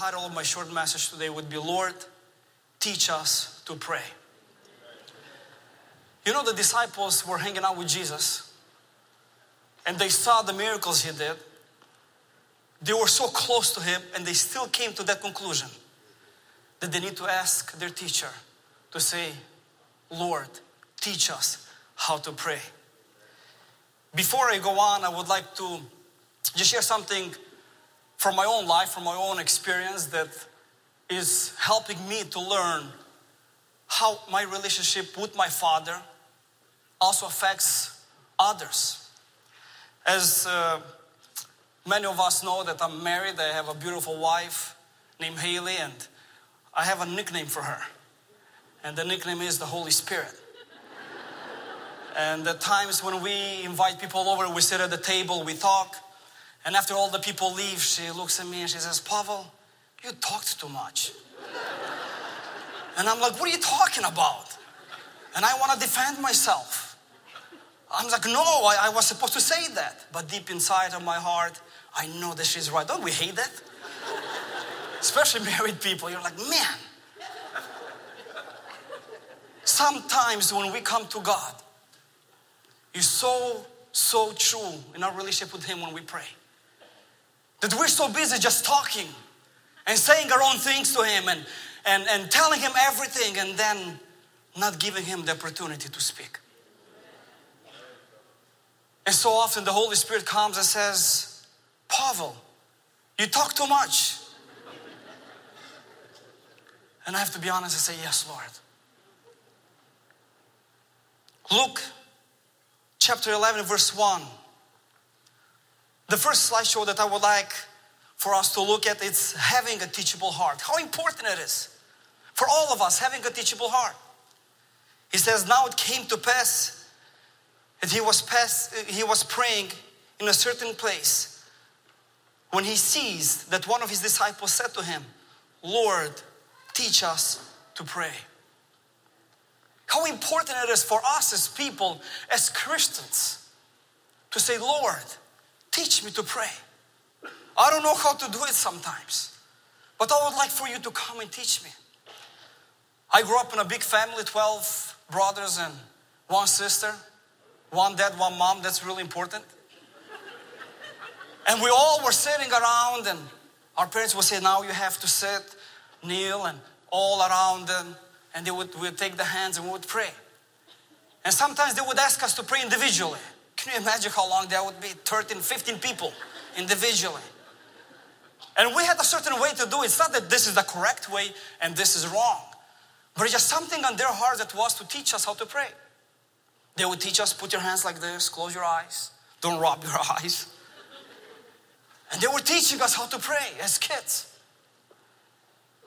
title of my short message today would be Lord, teach us to pray. You know, the disciples were hanging out with Jesus and they saw the miracles he did. They were so close to him and they still came to that conclusion that they need to ask their teacher to say, Lord, teach us how to pray. Before I go on, I would like to just share something from my own life, from my own experience that is helping me to learn how my relationship with my father also affects others. As uh, many of us know that I'm married, I have a beautiful wife named Haley, and I have a nickname for her. And the nickname is the Holy Spirit. and the times when we invite people over, we sit at the table, we talk, and after all the people leave, she looks at me and she says, Pavel, you talked too much. and I'm like, what are you talking about? And I want to defend myself. I'm like, no, I, I, was supposed to say that. But deep inside of my heart, I know that she's right. Don't we hate that? Especially married people. You're like, man. Sometimes when we come to God, it's so, so true in our relationship with Him when we pray. That we're so busy just talking and saying our own things to Him and, and, and telling Him everything and then not giving Him the opportunity to speak. And so often the Holy Spirit comes and says, Pavel, you talk too much. And I have to be honest and say, Yes, Lord. Luke chapter 11, verse 1. The first slideshow that I would like for us to look at is having a teachable heart. How important it is for all of us having a teachable heart. He says, Now it came to pass that he was, pass, he was praying in a certain place when he sees that one of his disciples said to him, Lord, teach us to pray. How important it is for us as people, as Christians, to say, Lord, Teach me to pray. I don't know how to do it sometimes, but I would like for you to come and teach me. I grew up in a big family 12 brothers and one sister, one dad, one mom. That's really important. And we all were sitting around, and our parents would say, Now you have to sit, kneel, and all around them. And they would, would take the hands and we would pray. And sometimes they would ask us to pray individually. Can you imagine how long that would be? 13, 15 people individually. And we had a certain way to do it. It's not that this is the correct way and this is wrong, but it's just something on their heart that was to teach us how to pray. They would teach us put your hands like this, close your eyes, don't rub your eyes. And they were teaching us how to pray as kids.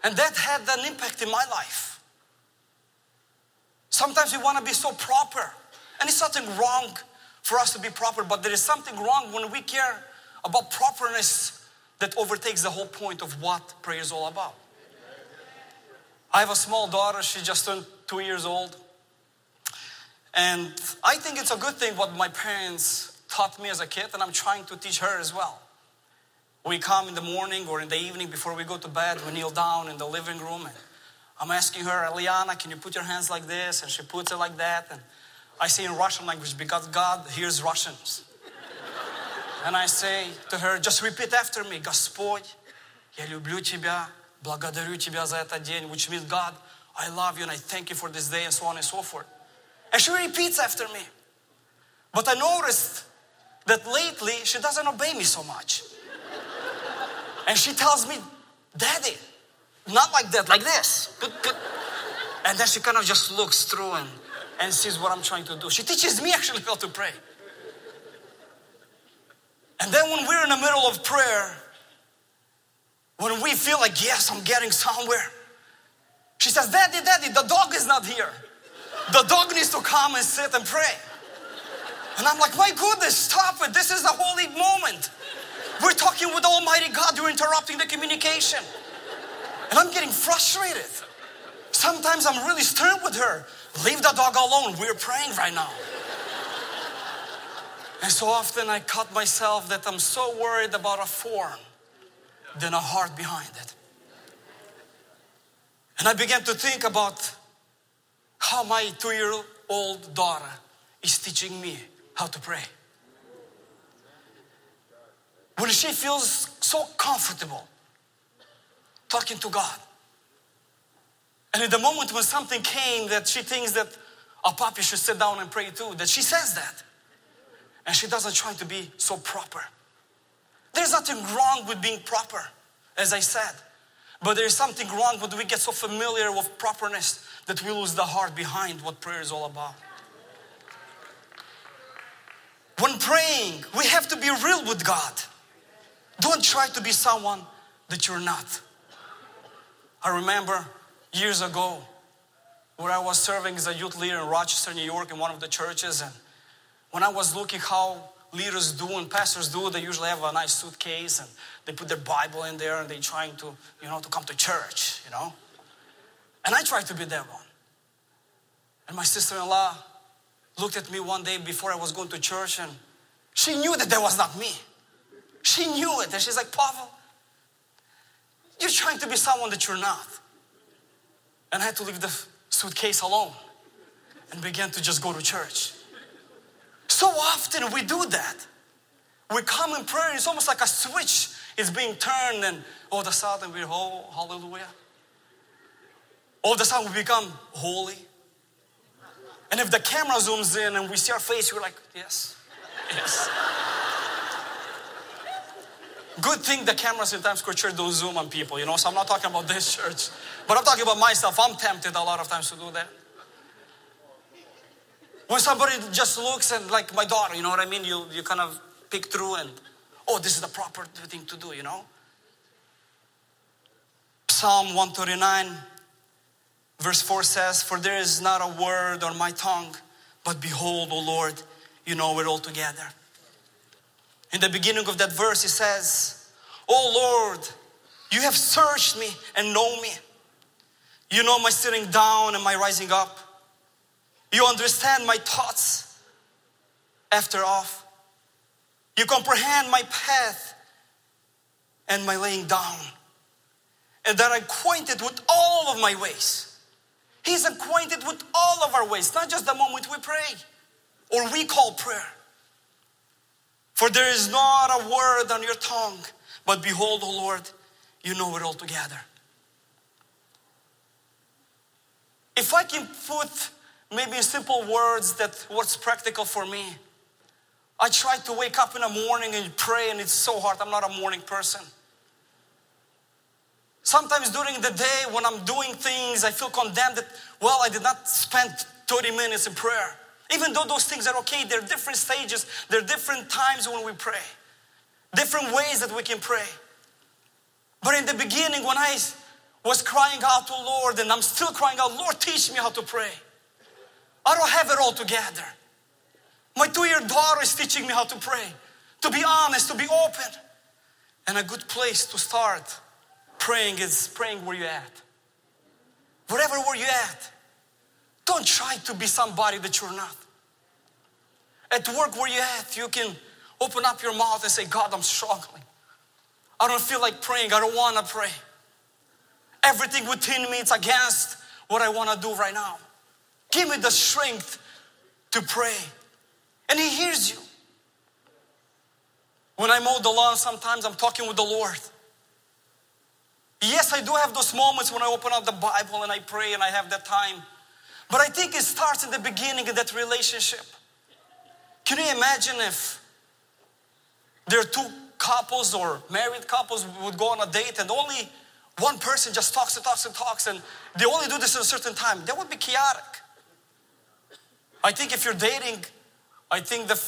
And that had an impact in my life. Sometimes we want to be so proper, and it's nothing wrong for us to be proper, but there is something wrong when we care about properness that overtakes the whole point of what prayer is all about. I have a small daughter, she just turned two years old. And I think it's a good thing what my parents taught me as a kid, and I'm trying to teach her as well. We come in the morning or in the evening before we go to bed, we kneel down in the living room, and I'm asking her, Eliana, can you put your hands like this? And she puts it like that. And I say in Russian language because God hears Russians. And I say to her, just repeat after me, Господь, я люблю тебя, благодарю тебя за этот день, which means God, I love you and I thank you for this day and so on and so forth. And she repeats after me. But I noticed that lately she doesn't obey me so much. And she tells me, Daddy, not like that, like this. And then she kind of just looks through and and sees what I'm trying to do. She teaches me actually how to pray. And then when we're in the middle of prayer, when we feel like, yes, I'm getting somewhere, she says, Daddy, Daddy, the dog is not here. The dog needs to come and sit and pray. And I'm like, my goodness, stop it. This is a holy moment. We're talking with Almighty God, you're interrupting the communication. And I'm getting frustrated. Sometimes I'm really stern with her. Leave the dog alone. We're praying right now. and so often I cut myself that I'm so worried about a form than a heart behind it. And I began to think about how my two year old daughter is teaching me how to pray. When she feels so comfortable talking to God. And in the moment when something came that she thinks that oh, a puppy should sit down and pray too, that she says that. And she doesn't try to be so proper. There's nothing wrong with being proper, as I said. But there's something wrong when we get so familiar with properness that we lose the heart behind what prayer is all about. When praying, we have to be real with God. Don't try to be someone that you're not. I remember years ago where I was serving as a youth leader in Rochester, New York, in one of the churches. And when I was looking how leaders do and pastors do, they usually have a nice suitcase and they put their Bible in there and they're trying to, you know, to come to church, you know. And I tried to be that one. And my sister-in-law looked at me one day before I was going to church and she knew that that was not me. She knew it. And she's like, Pavel, you're trying to be someone that you're not. And I had to leave the suitcase alone and began to just go to church. So often we do that. We come in prayer, it's almost like a switch is being turned, and all of a sudden we're, oh, hallelujah. All of a sudden we become holy. And if the camera zooms in and we see our face, we're like, yes, yes. Good thing the cameras in Times Square Church don't zoom on people, you know, so I'm not talking about this church. But I'm talking about myself. I'm tempted a lot of times to do that. When somebody just looks and like my daughter, you know what I mean? You, you kind of pick through and, oh, this is the proper thing to do, you know? Psalm 139, verse 4 says, For there is not a word on my tongue, but behold, O Lord, you know it all together. In the beginning of that verse, it says, Oh Lord, you have searched me and know me. You know my sitting down and my rising up. You understand my thoughts after off. You comprehend my path and my laying down. And that I'm acquainted with all of my ways. He's acquainted with all of our ways, not just the moment we pray or we call prayer. For there is not a word on your tongue, but behold, O Lord, you know it all together. If I can put maybe in simple words that what's practical for me, I try to wake up in the morning and pray, and it's so hard. I'm not a morning person. Sometimes during the day when I'm doing things, I feel condemned that, well, I did not spend 30 minutes in prayer. Even though those things are okay, there are different stages, there are different times when we pray, different ways that we can pray. But in the beginning, when I was crying out to Lord, and I'm still crying out, Lord, teach me how to pray. I don't have it all together. My two year daughter is teaching me how to pray, to be honest, to be open. And a good place to start praying is praying where you're at. Wherever where you're at. Don't try to be somebody that you're not. At work where you're at, you can open up your mouth and say, God, I'm struggling. I don't feel like praying. I don't want to pray. Everything within me is against what I want to do right now. Give me the strength to pray. And He hears you. When I mow the lawn, sometimes I'm talking with the Lord. Yes, I do have those moments when I open up the Bible and I pray and I have that time. But I think it starts in the beginning of that relationship. Can you imagine if there are two couples or married couples would go on a date and only one person just talks and talks and talks and they only do this at a certain time? That would be chaotic. I think if you're dating, I think that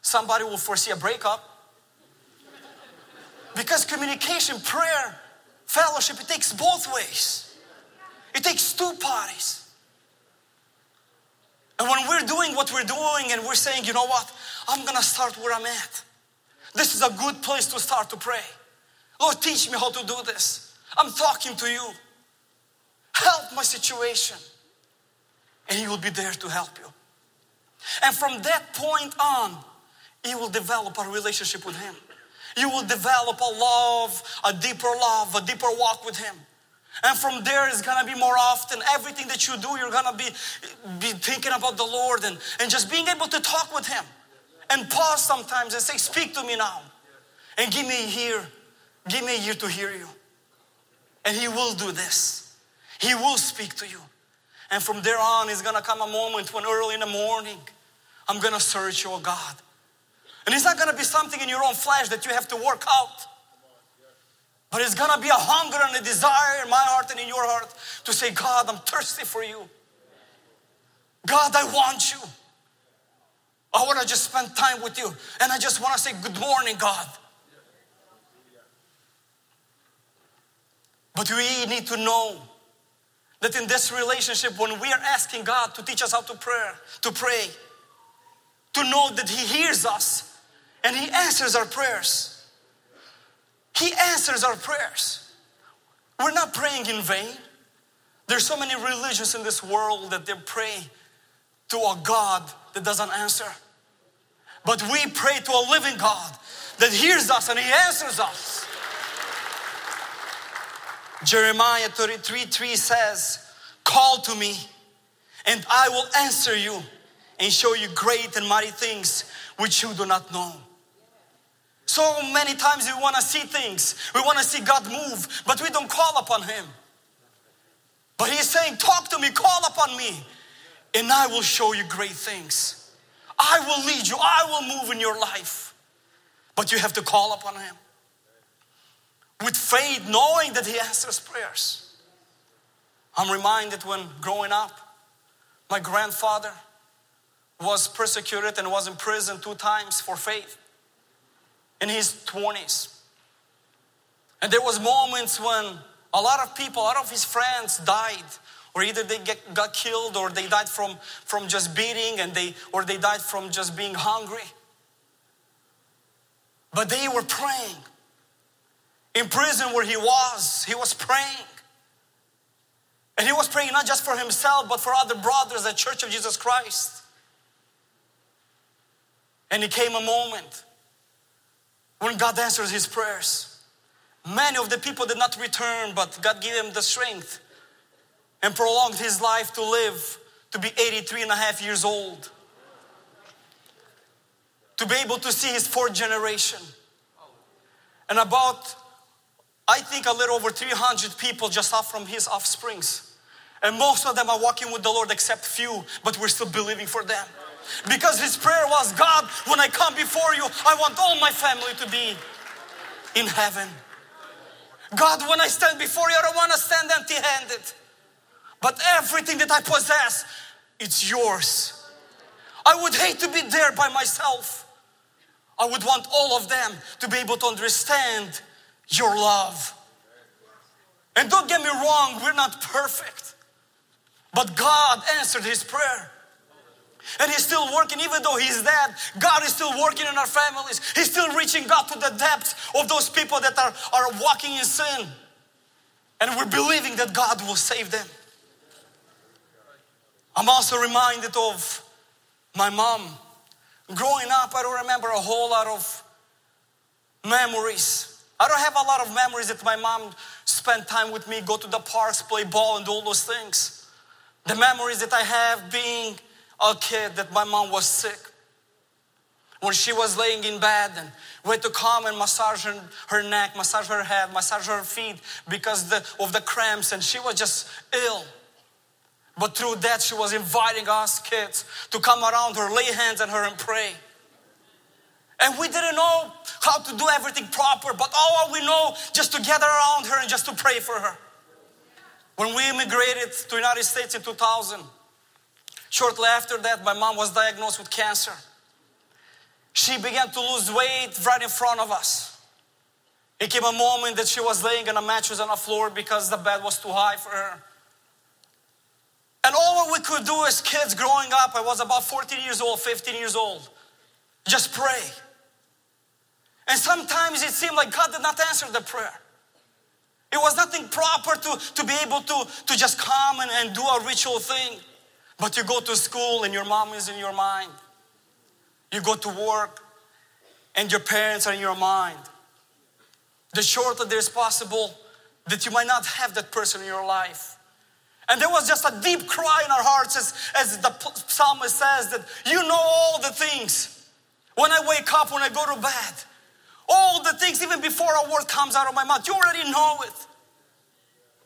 somebody will foresee a breakup. Because communication, prayer, fellowship, it takes both ways. It takes two parties. And when we're doing what we're doing and we're saying, you know what, I'm gonna start where I'm at. This is a good place to start to pray. Lord, teach me how to do this. I'm talking to you. Help my situation. And He will be there to help you. And from that point on, you will develop a relationship with Him. You will develop a love, a deeper love, a deeper walk with Him. And from there, it's gonna be more often. Everything that you do, you're gonna be, be thinking about the Lord and, and just being able to talk with Him. And pause sometimes and say, Speak to me now. And give me a ear. Give me a ear to hear you. And He will do this. He will speak to you. And from there on, it's gonna come a moment when early in the morning, I'm gonna search your God. And it's not gonna be something in your own flesh that you have to work out. But it's gonna be a hunger and a desire in my heart and in your heart to say, God, I'm thirsty for you. God, I want you. I wanna just spend time with you. And I just wanna say, Good morning, God. But we need to know that in this relationship, when we are asking God to teach us how to pray, to pray, to know that He hears us and He answers our prayers. He answers our prayers. We're not praying in vain. There's so many religions in this world that they pray to a God that doesn't answer. But we pray to a living God that hears us and He answers us. Jeremiah 33 3 says, Call to me, and I will answer you and show you great and mighty things which you do not know. So many times we want to see things, we want to see God move, but we don't call upon Him. But He's saying, Talk to me, call upon me, and I will show you great things. I will lead you, I will move in your life. But you have to call upon Him with faith, knowing that He answers prayers. I'm reminded when growing up, my grandfather was persecuted and was in prison two times for faith in his 20s. And there was moments when a lot of people, a lot of his friends died or either they get, got killed or they died from, from just beating and they or they died from just being hungry. But they were praying. In prison where he was, he was praying. And he was praying not just for himself, but for other brothers at Church of Jesus Christ. And it came a moment when God answers his prayers. Many of the people did not return, but God gave him the strength and prolonged his life to live to be 83 and a half years old. To be able to see his fourth generation. And about, I think, a little over 300 people just off from his offsprings. And most of them are walking with the Lord except few, but we're still believing for them. Because his prayer was God, when I come before you, I want all my family to be in heaven. God, when I stand before you, I don't want to stand empty handed. But everything that I possess, it's yours. I would hate to be there by myself. I would want all of them to be able to understand your love. And don't get me wrong, we're not perfect. But God answered his prayer. And He's still working, even though He's dead. God is still working in our families. He's still reaching God to the depths of those people that are, are walking in sin. And we're believing that God will save them. I'm also reminded of my mom. Growing up, I don't remember a whole lot of memories. I don't have a lot of memories that my mom spent time with me, go to the parks, play ball, and all those things. The memories that I have being a kid that my mom was sick. When she was laying in bed and we had to come and massage her, her neck, massage her head, massage her feet because the, of the cramps and she was just ill. But through that, she was inviting us kids to come around her, lay hands on her, and pray. And we didn't know how to do everything proper, but all we know just to gather around her and just to pray for her. When we immigrated to United States in 2000, Shortly after that, my mom was diagnosed with cancer. She began to lose weight right in front of us. It came a moment that she was laying on a mattress on the floor because the bed was too high for her. And all we could do as kids growing up, I was about 14 years old, 15 years old, just pray. And sometimes it seemed like God did not answer the prayer. It was nothing proper to, to be able to, to just come and, and do a ritual thing. But you go to school and your mom is in your mind. You go to work and your parents are in your mind. The shorter there's possible, that you might not have that person in your life. And there was just a deep cry in our hearts as, as the psalmist says that you know all the things. When I wake up, when I go to bed, all the things, even before a word comes out of my mouth, you already know it.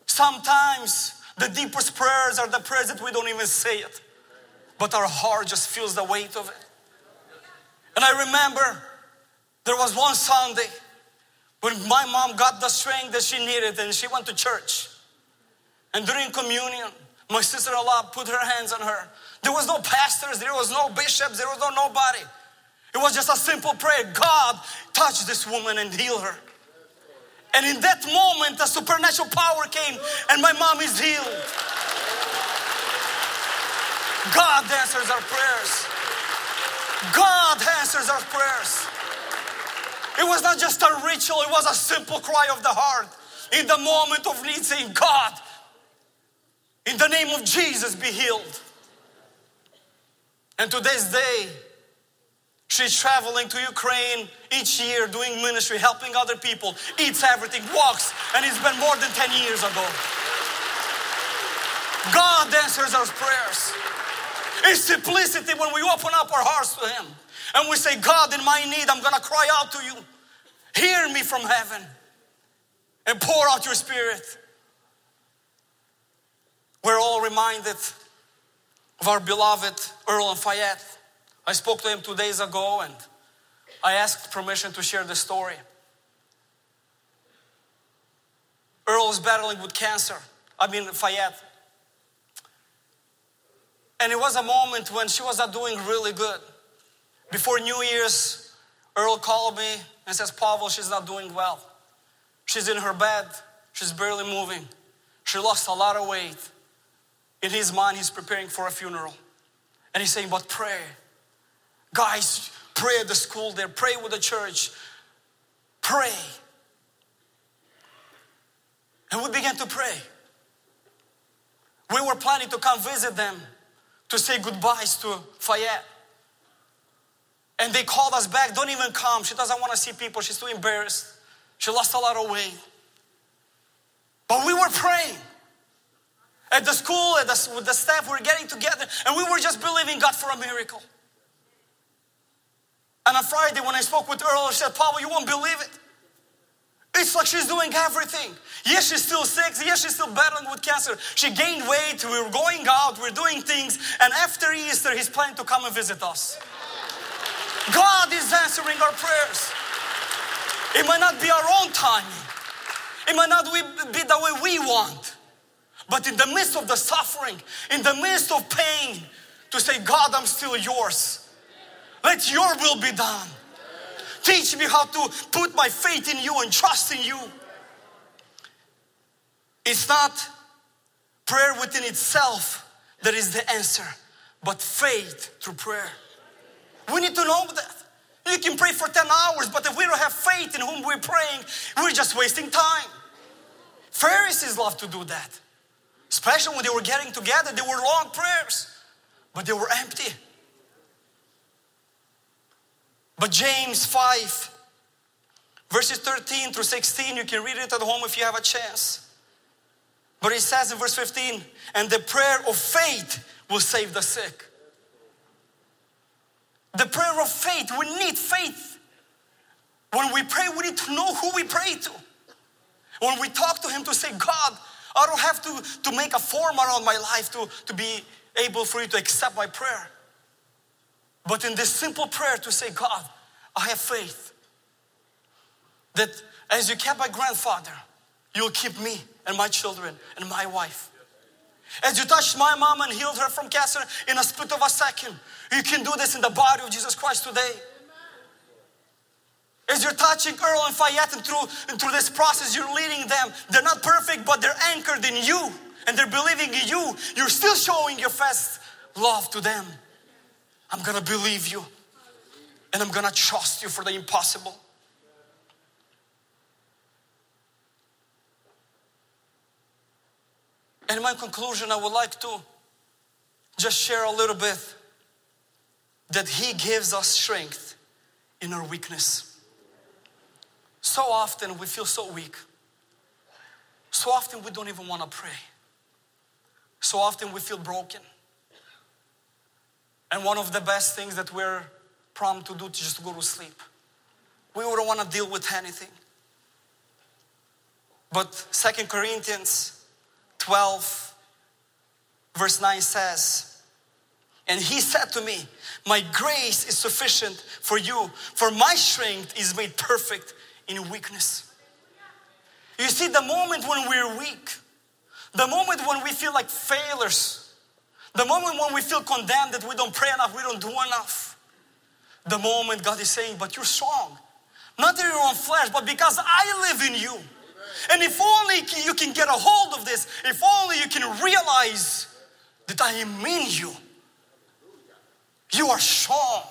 Sometimes the deepest prayers are the prayers that we don't even say it, but our heart just feels the weight of it. And I remember there was one Sunday when my mom got the strength that she needed and she went to church. And during communion, my sister-in-law put her hands on her. There was no pastors, there was no bishops, there was no nobody. It was just a simple prayer. God, touch this woman and heal her. And in that moment, a supernatural power came, and my mom is healed. God answers our prayers. God answers our prayers. It was not just a ritual, it was a simple cry of the heart. In the moment of need, saying, God, in the name of Jesus, be healed. And to this day, she's traveling to Ukraine each year doing ministry, helping other people, eats everything, walks, and it's been more than 10 years ago. God answers our prayers. In simplicity, when we open up our hearts to Him and we say, God, in my need, I'm gonna cry out to you. Hear me from heaven and pour out your spirit. We're all reminded of our beloved Earl and Fayette. I spoke to him two days ago and I asked permission to share the story. Earl is battling with cancer. I mean, Fayette. And it was a moment when she was not doing really good. Before New Year's, Earl called me and says, Pavel, she's not doing well. She's in her bed, she's barely moving. She lost a lot of weight. In his mind, he's preparing for a funeral. And he's saying, But pray. Guys, pray at the school there, pray with the church, pray. And we began to pray. We were planning to come visit them to say goodbyes to Fayette. And they called us back, don't even come. She doesn't want to see people. She's too embarrassed. She lost a lot of weight. But we were praying. At the school, at the, with the staff, we were getting together and we were just believing God for a miracle. And on Friday, when I spoke with Earl, she said, Paul, you won't believe it. It's like she's doing everything. Yes, she's still sick. Yes, she's still battling with cancer. She gained weight. We are going out. We're doing things. And after Easter, he's planning to come and visit us. God is answering our prayers. It might not be our own timing, it might not be the way we want. But in the midst of the suffering, in the midst of pain, to say, God, I'm still yours. Let your will be done. Teach me how to put my faith in you and trust in you. It's not prayer within itself that is the answer, but faith through prayer. We need to know that. You can pray for 10 hours, but if we don't have faith in whom we're praying, we're just wasting time. Pharisees love to do that. Especially when they were getting together, they were long prayers, but they were empty. But James 5, verses 13 through 16, you can read it at home if you have a chance. But it says in verse 15, and the prayer of faith will save the sick. The prayer of faith, we need faith. When we pray, we need to know who we pray to. When we talk to Him to say, God, I don't have to, to make a form around my life to, to be able for you to accept my prayer. But in this simple prayer to say, God, I have faith that as you kept my grandfather, you'll keep me and my children and my wife. As you touched my mom and healed her from cancer in a split of a second, you can do this in the body of Jesus Christ today. As you're touching Earl and Fayette and through, and through this process, you're leading them. They're not perfect, but they're anchored in you and they're believing in you. You're still showing your first love to them. I'm gonna believe you and I'm gonna trust you for the impossible. And in my conclusion, I would like to just share a little bit that He gives us strength in our weakness. So often we feel so weak. So often we don't even want to pray. So often we feel broken. And one of the best things that we're prompt to do is just go to sleep. We wouldn't want to deal with anything. But Second Corinthians 12, verse 9 says, And he said to me, My grace is sufficient for you, for my strength is made perfect in weakness. You see, the moment when we're weak, the moment when we feel like failures, the moment when we feel condemned that we don't pray enough, we don't do enough, the moment God is saying, But you're strong. Not in your own flesh, but because I live in you. And if only you can get a hold of this, if only you can realize that I am in you, you are strong.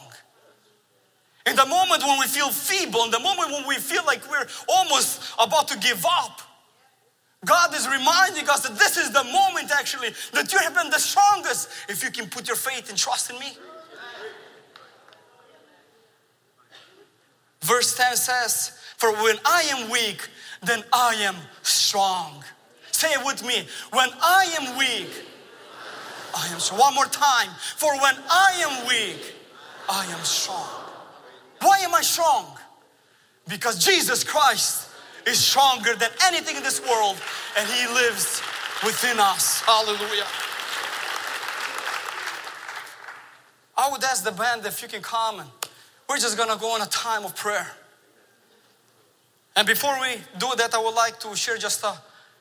In the moment when we feel feeble, in the moment when we feel like we're almost about to give up, God is reminding us that this is the moment actually that you have been the strongest if you can put your faith and trust in me. Verse 10 says, For when I am weak, then I am strong. Say it with me. When I am weak, I am strong. One more time. For when I am weak, I am strong. Why am I strong? Because Jesus Christ is stronger than anything in this world and He lives within us. Hallelujah. I would ask the band if you can come and we're just gonna go on a time of prayer. And before we do that, I would like to share just a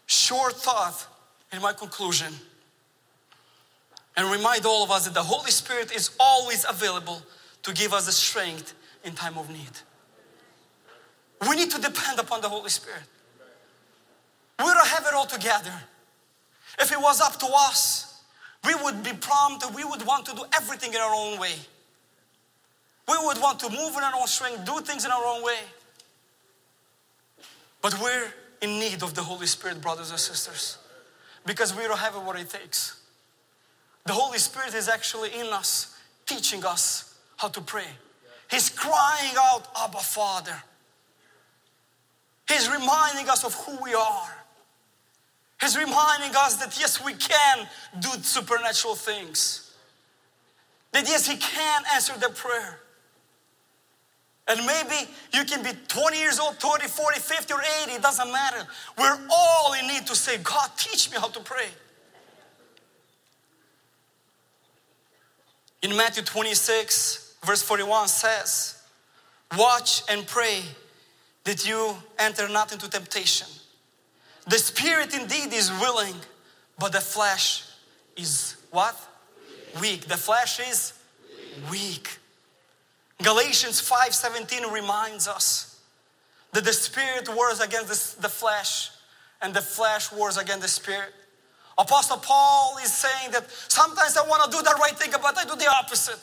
short thought in my conclusion and remind all of us that the Holy Spirit is always available to give us the strength in time of need. We need to depend upon the Holy Spirit. We don't have it all together. If it was up to us, we would be prompt, we would want to do everything in our own way. We would want to move in our own strength, do things in our own way. But we're in need of the Holy Spirit, brothers and sisters, because we don't have what it takes. The Holy Spirit is actually in us, teaching us how to pray. He's crying out, Abba, Father. He's reminding us of who we are. He's reminding us that yes, we can do supernatural things. That yes, He can answer the prayer. And maybe you can be 20 years old, 30, 40, 50, or 80, it doesn't matter. We're all in need to say, God, teach me how to pray. In Matthew 26, verse 41 says, Watch and pray that you enter not into temptation. The spirit indeed is willing, but the flesh is what? Weak. The flesh is weak. Galatians 5:17 reminds us that the spirit wars against the flesh and the flesh wars against the spirit. Apostle Paul is saying that sometimes I want to do the right thing, but I do the opposite.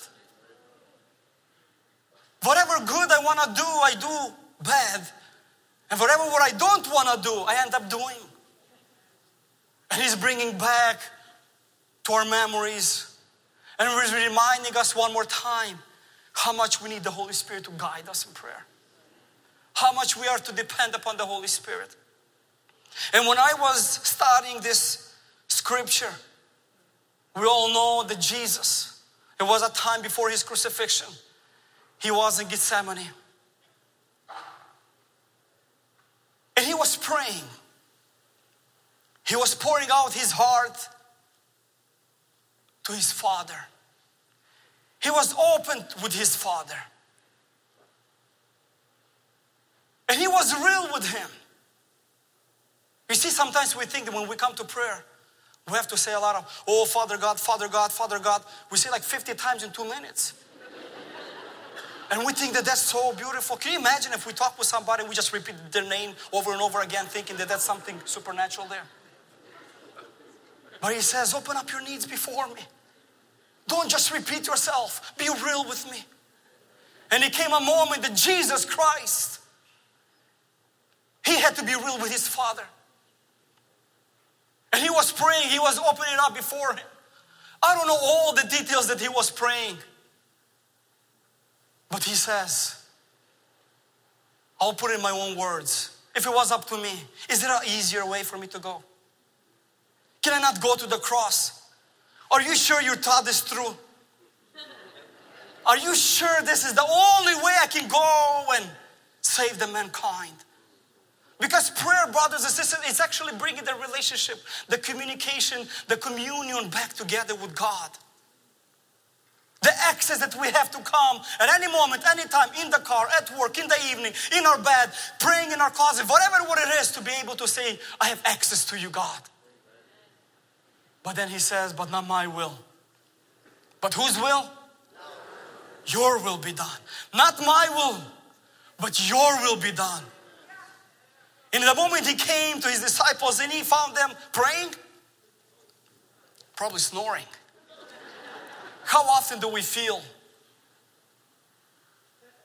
Whatever good I want to do, I do bad. And whatever what I don't want to do, I end up doing. And he's bringing back to our memories and he's reminding us one more time how much we need the Holy Spirit to guide us in prayer, how much we are to depend upon the Holy Spirit. And when I was studying this scripture, we all know that Jesus, it was a time before his crucifixion, he was in Gethsemane. And he was praying. He was pouring out his heart to his Father. He was open with his father. And he was real with him. You see, sometimes we think that when we come to prayer, we have to say a lot of, oh, Father God, Father God, Father God. We say like 50 times in two minutes. And we think that that's so beautiful. Can you imagine if we talk with somebody, we just repeat their name over and over again, thinking that that's something supernatural there? But he says, open up your needs before me. Don't just repeat yourself, be real with me. And it came a moment that Jesus Christ, he had to be real with his Father. And he was praying, he was opening up before him. I don't know all the details that he was praying. But he says, I'll put in my own words. if it was up to me, is there an easier way for me to go? Can I not go to the cross? Are you sure you thought this through? Are you sure this is the only way I can go and save the mankind? Because prayer, brothers and sisters, is actually bringing the relationship, the communication, the communion back together with God. The access that we have to come at any moment, anytime, in the car, at work, in the evening, in our bed, praying in our closet, whatever what it is, to be able to say, I have access to you, God. But then he says, But not my will. But whose will? Your will be done. Not my will, but your will be done. In the moment he came to his disciples and he found them praying, probably snoring. How often do we feel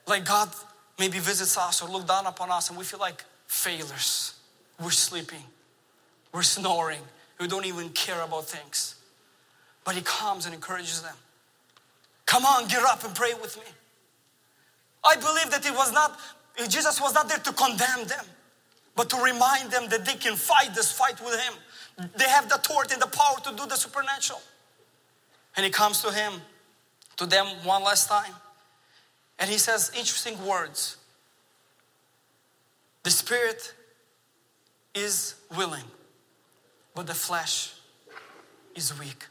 like God maybe visits us or look down upon us and we feel like failures? We're sleeping, we're snoring, we don't even care about things. But He comes and encourages them. Come on, get up and pray with me. I believe that it was not, Jesus was not there to condemn them, but to remind them that they can fight this fight with Him. They have the authority and the power to do the supernatural. And he comes to him, to them one last time. And he says interesting words. The spirit is willing, but the flesh is weak.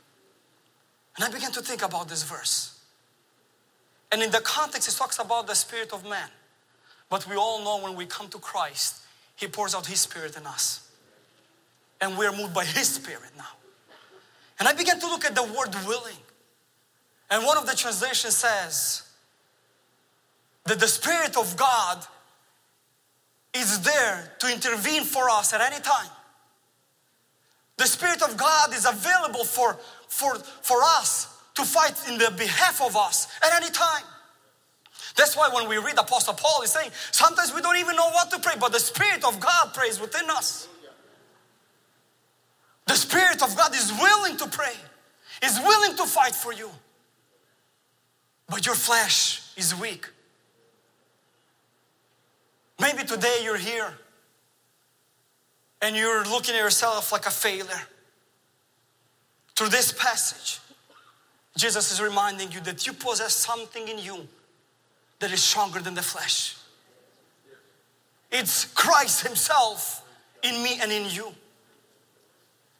And I began to think about this verse. And in the context, it talks about the spirit of man. But we all know when we come to Christ, He pours out His spirit in us. And we're moved by His spirit now. And I began to look at the word willing. And one of the translations says that the Spirit of God is there to intervene for us at any time. The Spirit of God is available for, for, for us to fight in the behalf of us at any time. That's why when we read Apostle Paul, he's saying sometimes we don't even know what to pray, but the Spirit of God prays within us. The Spirit of God is willing to pray, is willing to fight for you. But your flesh is weak. Maybe today you're here and you're looking at yourself like a failure. Through this passage, Jesus is reminding you that you possess something in you that is stronger than the flesh. It's Christ Himself in me and in you.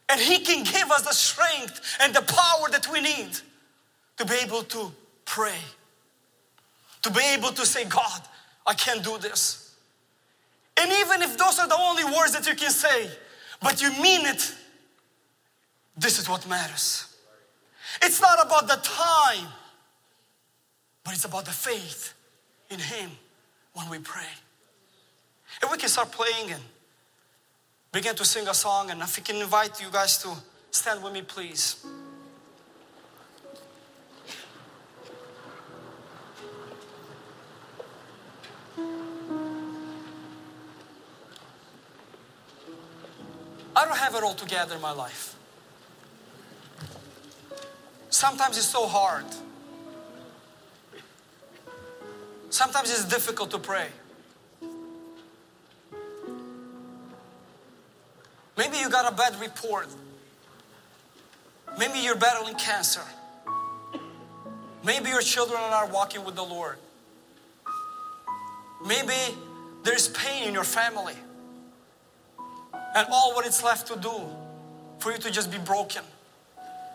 And He can give us the strength and the power that we need to be able to pray. To be able to say, God, I can't do this. And even if those are the only words that you can say, but you mean it, this is what matters. It's not about the time, but it's about the faith in Him when we pray. If we can start playing and begin to sing a song, and if we can invite you guys to stand with me, please. I don't have it all together in my life. Sometimes it's so hard. Sometimes it's difficult to pray. Maybe you got a bad report. Maybe you're battling cancer. Maybe your children are walking with the Lord. Maybe there's pain in your family. And all what it's left to do for you to just be broken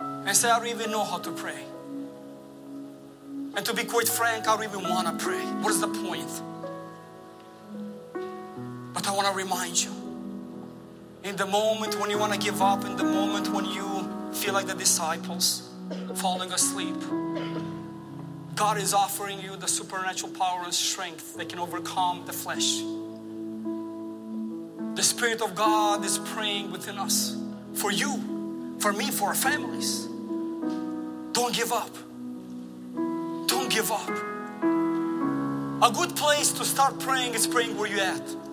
and say, I don't even know how to pray. And to be quite frank, I don't even want to pray. What is the point? But I want to remind you in the moment when you want to give up, in the moment when you feel like the disciples falling asleep, God is offering you the supernatural power and strength that can overcome the flesh. The Spirit of God is praying within us for you, for me, for our families. Don't give up. Don't give up. A good place to start praying is praying where you're at.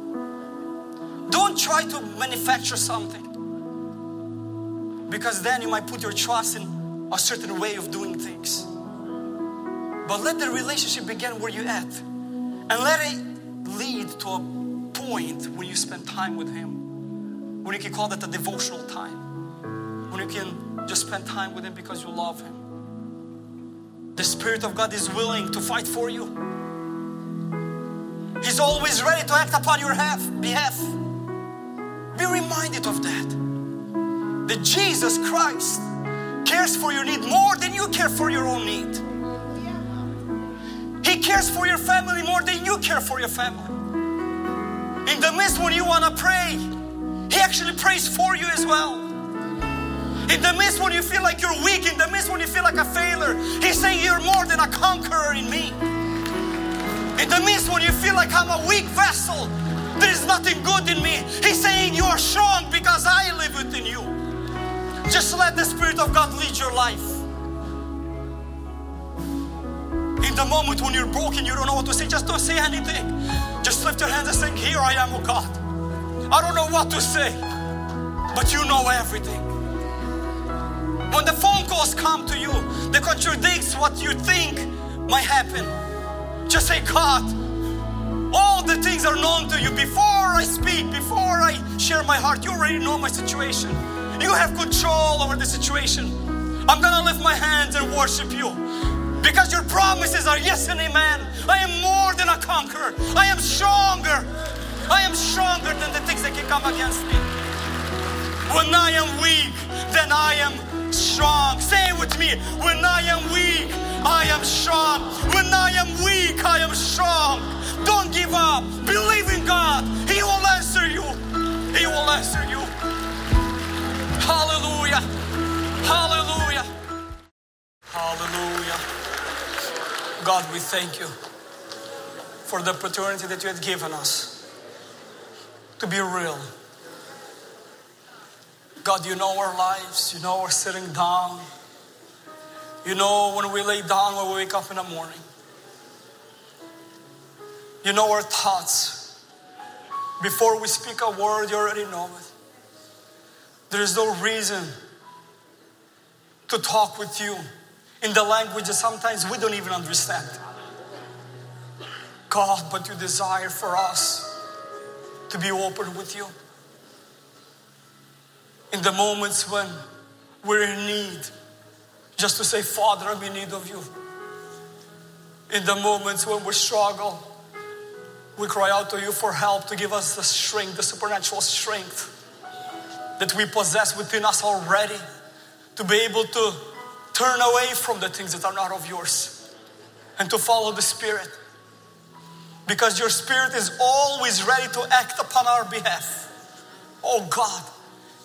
Don't try to manufacture something because then you might put your trust in a certain way of doing things. But let the relationship begin where you're at and let it lead to a point when you spend time with Him, when you can call that a devotional time, when you can just spend time with Him because you love Him. The Spirit of God is willing to fight for you. He's always ready to act upon your behalf. Be reminded of that. That Jesus Christ cares for your need more than you care for your own need. He cares for your family more than you care for your family. In the midst when you want to pray, He actually prays for you as well. In the midst when you feel like you're weak, in the midst when you feel like a failure, He's saying you're more than a conqueror in me. In the midst when you feel like I'm a weak vessel, there is nothing good in me. He's saying you are strong because I live within you. Just let the Spirit of God lead your life. In the moment when you're broken, you don't know what to say, just don't say anything. Just lift your hands and say, Here I am, oh God. I don't know what to say, but you know everything. When the phone calls come to you that contradicts what you think might happen, just say, God, the things are known to you. Before I speak, before I share my heart, you already know my situation. You have control over the situation. I'm gonna lift my hands and worship you because your promises are yes and amen. I am more than a conqueror, I am stronger. I am stronger than the things that can come against me. When I am weak, then I am strong. Say it with me. When I am weak, I am strong. When I am weak, I am strong. Don't give up. Believe in God. He will answer you. He will answer you. Hallelujah. Hallelujah. Hallelujah. God, we thank you for the opportunity that you have given us to be real God, you know our lives. You know we're sitting down. You know when we lay down, when we wake up in the morning. You know our thoughts. Before we speak a word, you already know it. There is no reason to talk with you in the language that sometimes we don't even understand. God, but you desire for us to be open with you in the moments when we're in need, just to say, Father, I'm in need of you. In the moments when we struggle, we cry out to you for help to give us the strength, the supernatural strength that we possess within us already to be able to turn away from the things that are not of yours and to follow the Spirit. Because your Spirit is always ready to act upon our behalf. Oh God,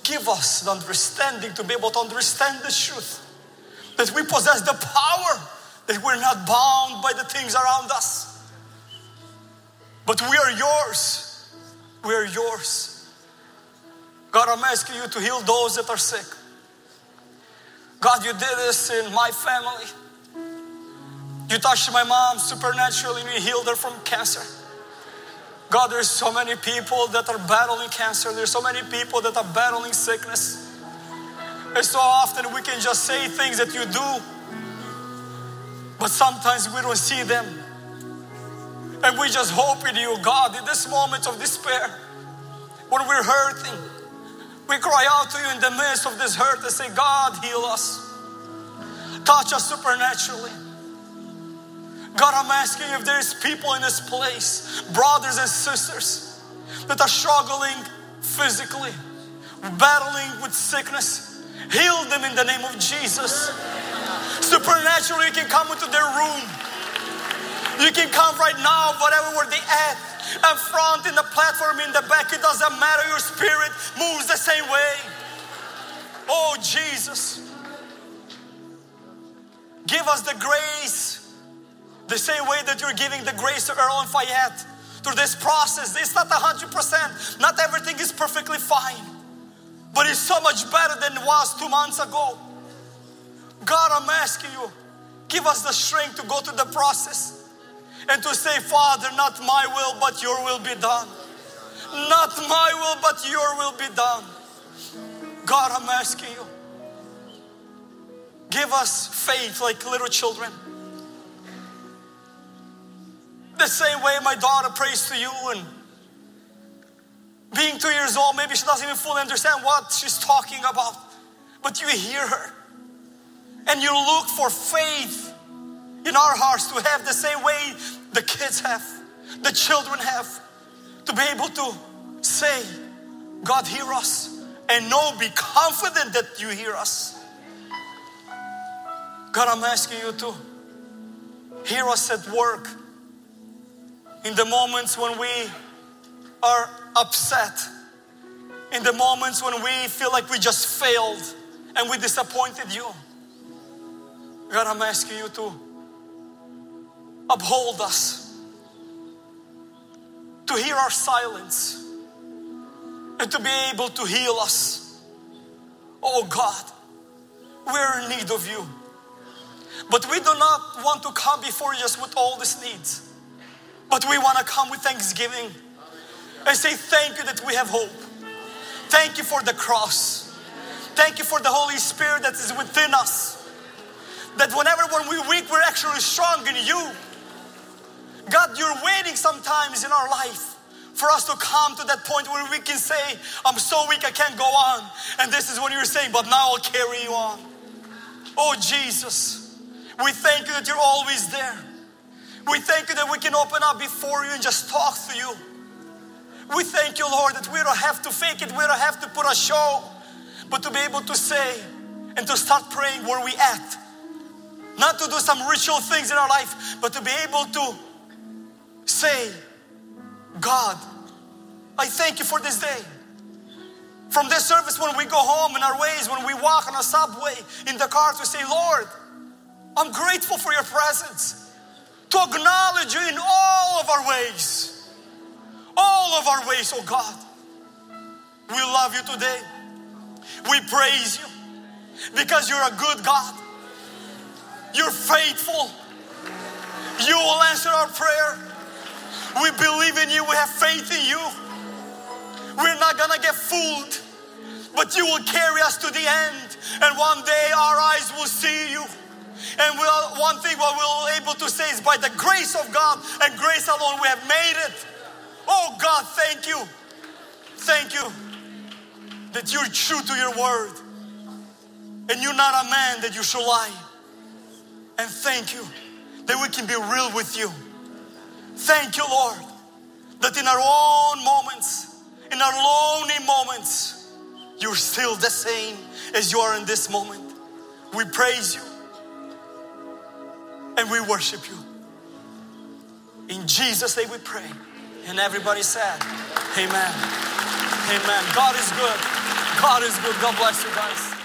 give us the understanding to be able to understand the truth. That we possess the power, that we're not bound by the things around us. But we are yours. We are yours. God, I'm asking you to heal those that are sick. God, you did this in my family. You touched my mom supernaturally and you healed her from cancer. God, there's so many people that are battling cancer. There's so many people that are battling sickness. And so often we can just say things that you do, but sometimes we don't see them. And we just hope in you, God, in this moment of despair, when we're hurting, we cry out to you in the midst of this hurt and say, God, heal us. Touch us supernaturally. God, I'm asking if there's people in this place, brothers and sisters, that are struggling physically, battling with sickness, heal them in the name of Jesus. Supernaturally, you can come into their room. You can come right now, whatever where they at, up front, in the platform, in the back. It doesn't matter. Your spirit moves the same way. Oh, Jesus. Give us the grace the same way that you're giving the grace to Earl and Fayette through this process. It's not 100%. Not everything is perfectly fine. But it's so much better than it was two months ago. God, I'm asking you, give us the strength to go through the process and to say, Father, not my will, but your will be done. Not my will, but your will be done. God, I'm asking you, give us faith like little children the same way my daughter prays to you and Being two years old, maybe she doesn't even fully understand what she's talking about, but you hear her. And you look for faith in our hearts to have the same way the kids have, the children have, to be able to say, God, hear us, and know, be confident that you hear us. God, I'm asking you to hear us at work in the moments when we are upset, in the moments when we feel like we just failed and we disappointed you. God, I'm asking you to uphold us, to hear our silence, and to be able to heal us. Oh God, we're in need of you. But we do not want to come before you just with all these needs. But we want to come with thanksgiving and say, Thank you that we have hope. Thank you for the cross. Thank you for the Holy Spirit that is within us. That whenever when we're weak, we're actually strong in you. God, you're waiting sometimes in our life for us to come to that point where we can say, I'm so weak I can't go on. And this is what you're saying, but now I'll carry you on. Oh, Jesus, we thank you that you're always there. We thank you that we can open up before you and just talk to you. We thank you, Lord, that we don't have to fake it, we don't have to put a show, but to be able to say and to start praying where we at. Not to do some ritual things in our life, but to be able to say, God, I thank you for this day. From this service, when we go home in our ways, when we walk on a subway, in the cars, we say, Lord, I'm grateful for your presence to acknowledge you in all of our ways. All of our ways, oh God. We love you today. We praise you because you're a good God. You're faithful. You will answer our prayer. We believe in you. We have faith in you. We're not gonna get fooled, but you will carry us to the end. And one day our eyes will see you. And we'll, one thing what we're able to say is by the grace of God and grace alone we have made it. Oh God, thank you. Thank you that you're true to your word. And you're not a man that you should lie. And thank you that we can be real with you. Thank you, Lord, that in our own moments, in our lonely moments, you're still the same as you are in this moment. We praise you and we worship you. In Jesus' name we pray. And everybody said, Amen. Amen. God is good. God is good. God bless you guys.